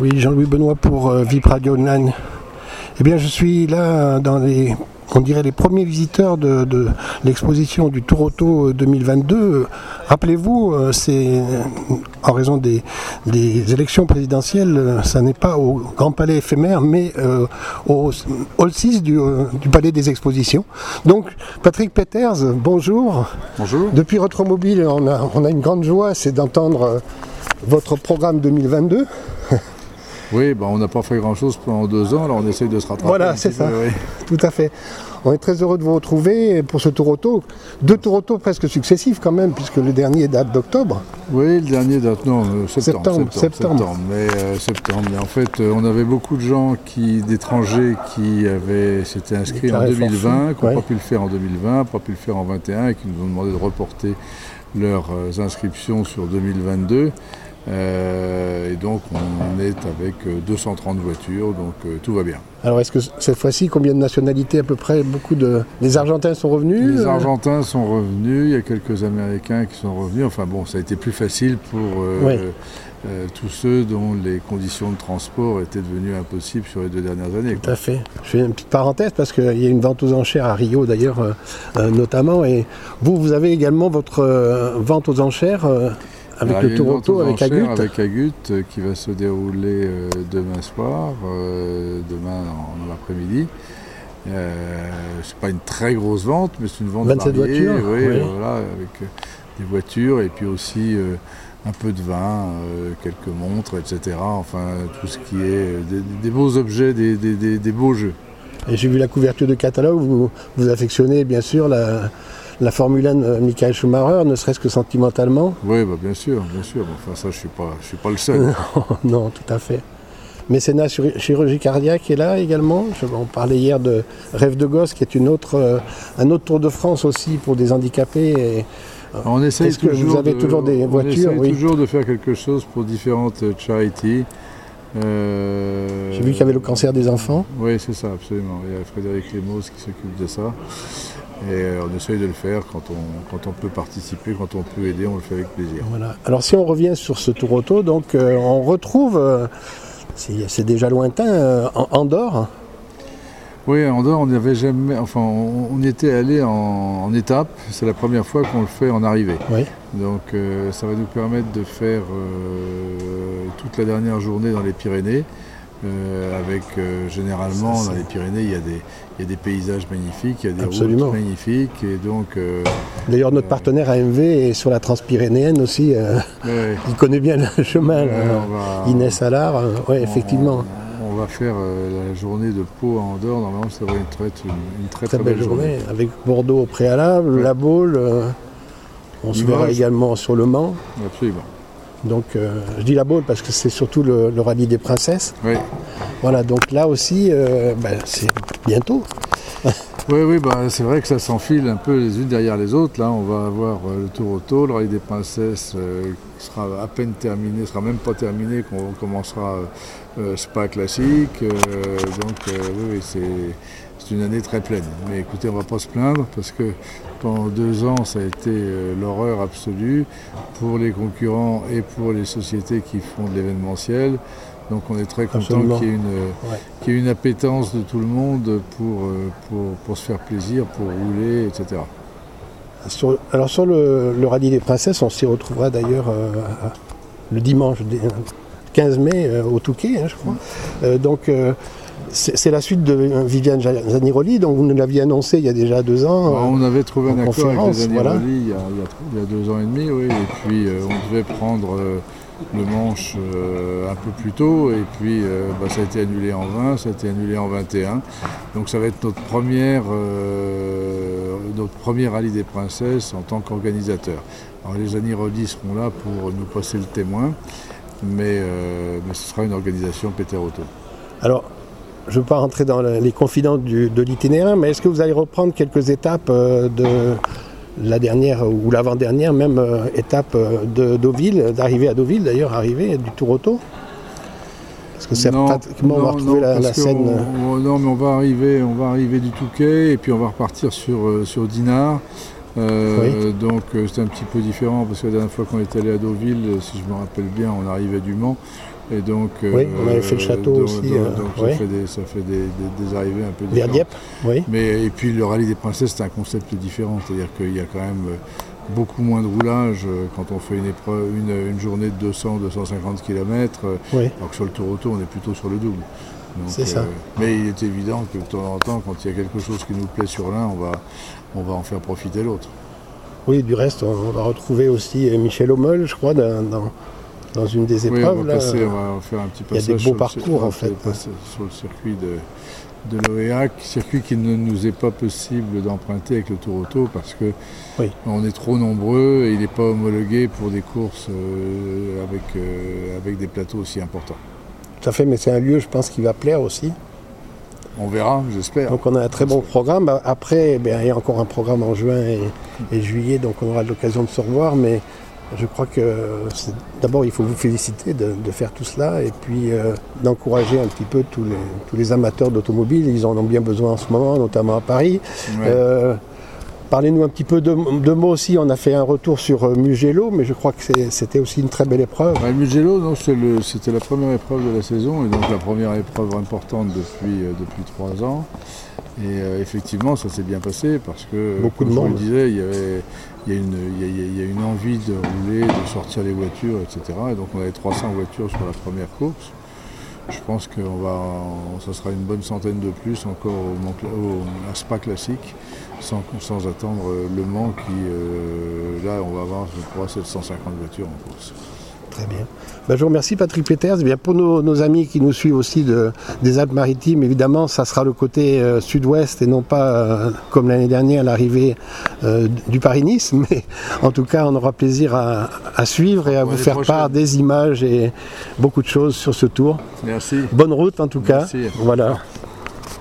Oui, Jean-Louis Benoît pour euh, VIP Radio Online. Eh bien, je suis là dans les, on dirait les premiers visiteurs de, de l'exposition du Tour Auto 2022. Rappelez-vous, euh, c'est en raison des, des élections présidentielles, euh, ça n'est pas au Grand Palais éphémère, mais euh, au Hall 6 du, euh, du Palais des Expositions. Donc, Patrick Peters, bonjour. Bonjour. Depuis Retromobile, on a, on a une grande joie, c'est d'entendre euh, votre programme 2022. Oui, bah, on n'a pas fait grand-chose pendant deux ans, alors on essaye de se rattraper. Voilà, c'est ça. peu, oui. Tout à fait. On est très heureux de vous retrouver pour ce tour auto. Deux tours auto presque successifs quand même, puisque le dernier date d'octobre. Oui, le dernier date, non, euh, septembre. Septembre, septembre. mais, euh, septembre. Mais en fait, euh, on avait beaucoup de gens qui, d'étrangers qui avaient, s'étaient inscrits en Déclaré 2020, forfait, qui n'ont ouais. pas pu le faire en 2020, pas pu le faire en 2021 et qui nous ont demandé de reporter leurs inscriptions sur 2022. Euh, et donc, on est avec euh, 230 voitures, donc euh, tout va bien. Alors est-ce que cette fois-ci, combien de nationalités à peu près Beaucoup de. Les Argentins sont revenus Les euh, Argentins sont revenus, il y a quelques Américains qui sont revenus. Enfin bon, ça a été plus facile pour euh, Oui. euh, tous ceux dont les conditions de transport étaient devenues impossibles sur les deux dernières années. Tout à fait. Je fais une petite parenthèse parce qu'il y a une vente aux enchères à Rio d'ailleurs, euh, euh, notamment. Et vous, vous avez également votre euh, vente aux enchères euh, avec Alors, le aux avec Agut. Avec Agut, euh, qui va se dérouler euh, demain soir, euh, demain en, dans l'après-midi. Euh, c'est pas une très grosse vente, mais c'est une vente 27 variée, voitures, oui, oui. voilà, avec des voitures et puis aussi un peu de vin, quelques montres, etc. Enfin, tout ce qui est des, des beaux objets, des, des- des- des beaux jeux. Et j'ai vu la couverture de catalogue, vous, vous affectionnez bien sûr la, la Formule 1 de Michael Schumacher, ne serait-ce que sentimentalement. Oui, bah, bien sûr, bien sûr. Enfin, ça, je suis pas, je suis pas le seul. non, tout à fait. Mécénat chir- chirurgie cardiaque est là également. Je- on parlait hier de Rêve de gosse, qui est une autre, euh, un autre Tour de France aussi pour des handicapés. Et, On essaye Est-ce que vous avez de, toujours des on voitures, essaye oui. toujours de faire quelque chose pour différentes euh, charities. Euh, J'ai vu qu'il y avait le cancer des enfants. Oui, c'est ça, absolument. Il y a Frédéric Lemos qui s'occupe de ça. Et euh, on essaye de le faire quand on, quand on peut participer, quand on peut aider, on le fait avec plaisir. Voilà. Alors si on revient sur ce Tour auto, donc euh, on retrouve, euh, c'est déjà lointain, euh, Andorre. Oui, dehors, on n'avait jamais. Enfin, on, était allé en, en étape. C'est la première fois qu'on le fait en arrivée. Oui. Donc ça va nous permettre de faire toute la dernière journée dans les Pyrénées. Euh, avec euh, généralement Ça, dans les Pyrénées il y, a des, il y a des paysages magnifiques, il y a des Absolument. routes magnifiques et donc euh, D'ailleurs notre partenaire AMV est sur la Transpyrénéenne aussi. ouais, il connaît bien le chemin. ouais, va- Inès Allard, euh, ouais, effectivement. On, on va faire la journée de Pau à Andorre. Normalement, ça va être une, une très, Très belle journée, avec Bordeaux au préalable, Ouais. la Baule. on se verra également sur le Mans. Absolument. Donc euh, je dis la Baule parce que c'est surtout le, le rallye des princesses. Oui, Voilà, donc là aussi, euh, ben, c'est bientôt. oui, oui bah, c'est vrai que ça s'enfile un peu les unes derrière les autres. Là, on va avoir euh, le Tour Auto, le Rallye des Princesses qui sera à peine terminé, sera même pas terminé, qu'on commencera Spa classique. euh, donc, euh, oui, c'est. Une année très pleine. Mais écoutez, on ne va pas se plaindre parce que pendant deux ans, ça a été euh, l'horreur absolue pour les concurrents et pour les sociétés qui font de l'événementiel. Donc on est très content qu'il y, ait une, euh, Ouais. qu'il y ait une appétence de tout le monde pour, euh, pour, pour se faire plaisir, pour rouler, etc. Sur- alors sur le, le rallye des princesses, on s'y retrouvera d'ailleurs euh, le dimanche 15 mai euh, au Touquet, hein, je crois. Euh, donc euh, c'est la suite de Viviane Zaniroli, dont vous nous l'aviez annoncé il y a déjà deux ans. Euh, on avait trouvé un accord avec conférence, les voilà. Aniroli il, y a, il, y deux ans et demi, oui, et puis on devait prendre le manche euh, un peu plus tôt, et puis euh, bah, ça a été annulé en 20, ça a été annulé en 21. Donc ça va être notre première, euh, notre rallye des princesses en tant qu'organisateur. Alors les Aniroli seront là pour nous passer le témoin, mais, euh, mais ce sera une organisation Peter Auto. Alors, je ne veux pas rentrer dans le- les confidences de l'itinéraire, mais est-ce que vous allez reprendre quelques étapes euh, de la dernière ou l'avant-dernière même euh, étape de Deauville, d'arrivée à Deauville d'ailleurs, arrivée du Tour Auto? Parce que c'est Non, on va retrouver non, la, scène. on- on- non, mais on va arriver, on va arriver du Touquet et puis on va repartir sur, euh, sur Dinard. Euh, Donc euh, c'est un petit peu différent parce que la dernière fois qu'on est allé à Deauville, si je me rappelle bien, on arrivait du Mans. Et donc, oui, on avait fait le château donc, aussi. donc, donc ça fait, des, ça fait des, des- des arrivées un peu Vers différentes. Dieppe, oui. Mais, et puis le rallye des princesses, c'est un concept différent. C'est-à-dire qu'il y a quand même beaucoup moins de roulage euh, quand on fait une, épreuve, une, une journée de 200-250 km. oui. alors que sur le tour auto, on est plutôt sur le double. Donc, C'est ça. mais il est évident que de temps en temps, quand il y a quelque chose qui nous plaît sur l'un, on va, on va en faire profiter l'autre. Oui, du reste, on va retrouver aussi euh, Michel Hommel, je crois, dans, dans- dans une des Oui, épreuves. on va, là. passer, on va faire un petit il y a passage des sur beaux le parcours, en fait. sur le circuit de, de l'OEAC, circuit qui ne nous est pas possible d'emprunter avec le Tour Auto parce que Oui. on est trop nombreux et il n'est pas homologué pour des courses euh, avec, euh, avec des plateaux aussi importants. Tout à fait, mais c'est un lieu, je pense, qui va plaire aussi. On verra, j'espère. Donc on a un très bon programme. Après, eh il y a encore un programme en juin et, et juillet, donc on aura l'occasion de se revoir. Mais je crois que d'abord, il faut vous féliciter de, de faire tout cela et puis euh, d'encourager un petit peu tous les, tous les amateurs d'automobile. Ils en ont bien besoin en ce moment, notamment à Paris. Ouais. Euh, Parlez-nous un petit peu de, de mots aussi. On a fait un retour sur euh, Mugello, mais je crois que c'était aussi une très belle épreuve. Ouais, Mugello, c'était la première épreuve de la saison et donc la première épreuve importante depuis, depuis trois ans. Et euh, effectivement, ça s'est bien passé parce que, Beaucoup comme de je vous le disais, il y, avait, il, y a une, il, y a, il y a une envie de rouler, de sortir les voitures, etc. Et donc on avait 300 voitures sur la première course. Je pense que on va, ça sera une bonne centaine de plus encore au, au- à Spa classique, sans, sans attendre euh, Le Mans qui, euh, là, on va avoir, je crois, 750 voitures en course. Très bien. Ben, je vous remercie Patrick Peters. Eh bien, pour nos, nos amis qui nous suivent aussi de- des Alpes-Maritimes, évidemment, ça sera le côté euh, sud-ouest et non pas euh, comme l'année dernière l'arrivée euh, du Paris-Nice. Mais en tout cas, on aura plaisir à, à suivre et à vous faire part des images et beaucoup de choses sur ce tour. Merci. Bonne route en tout cas. Merci. Voilà.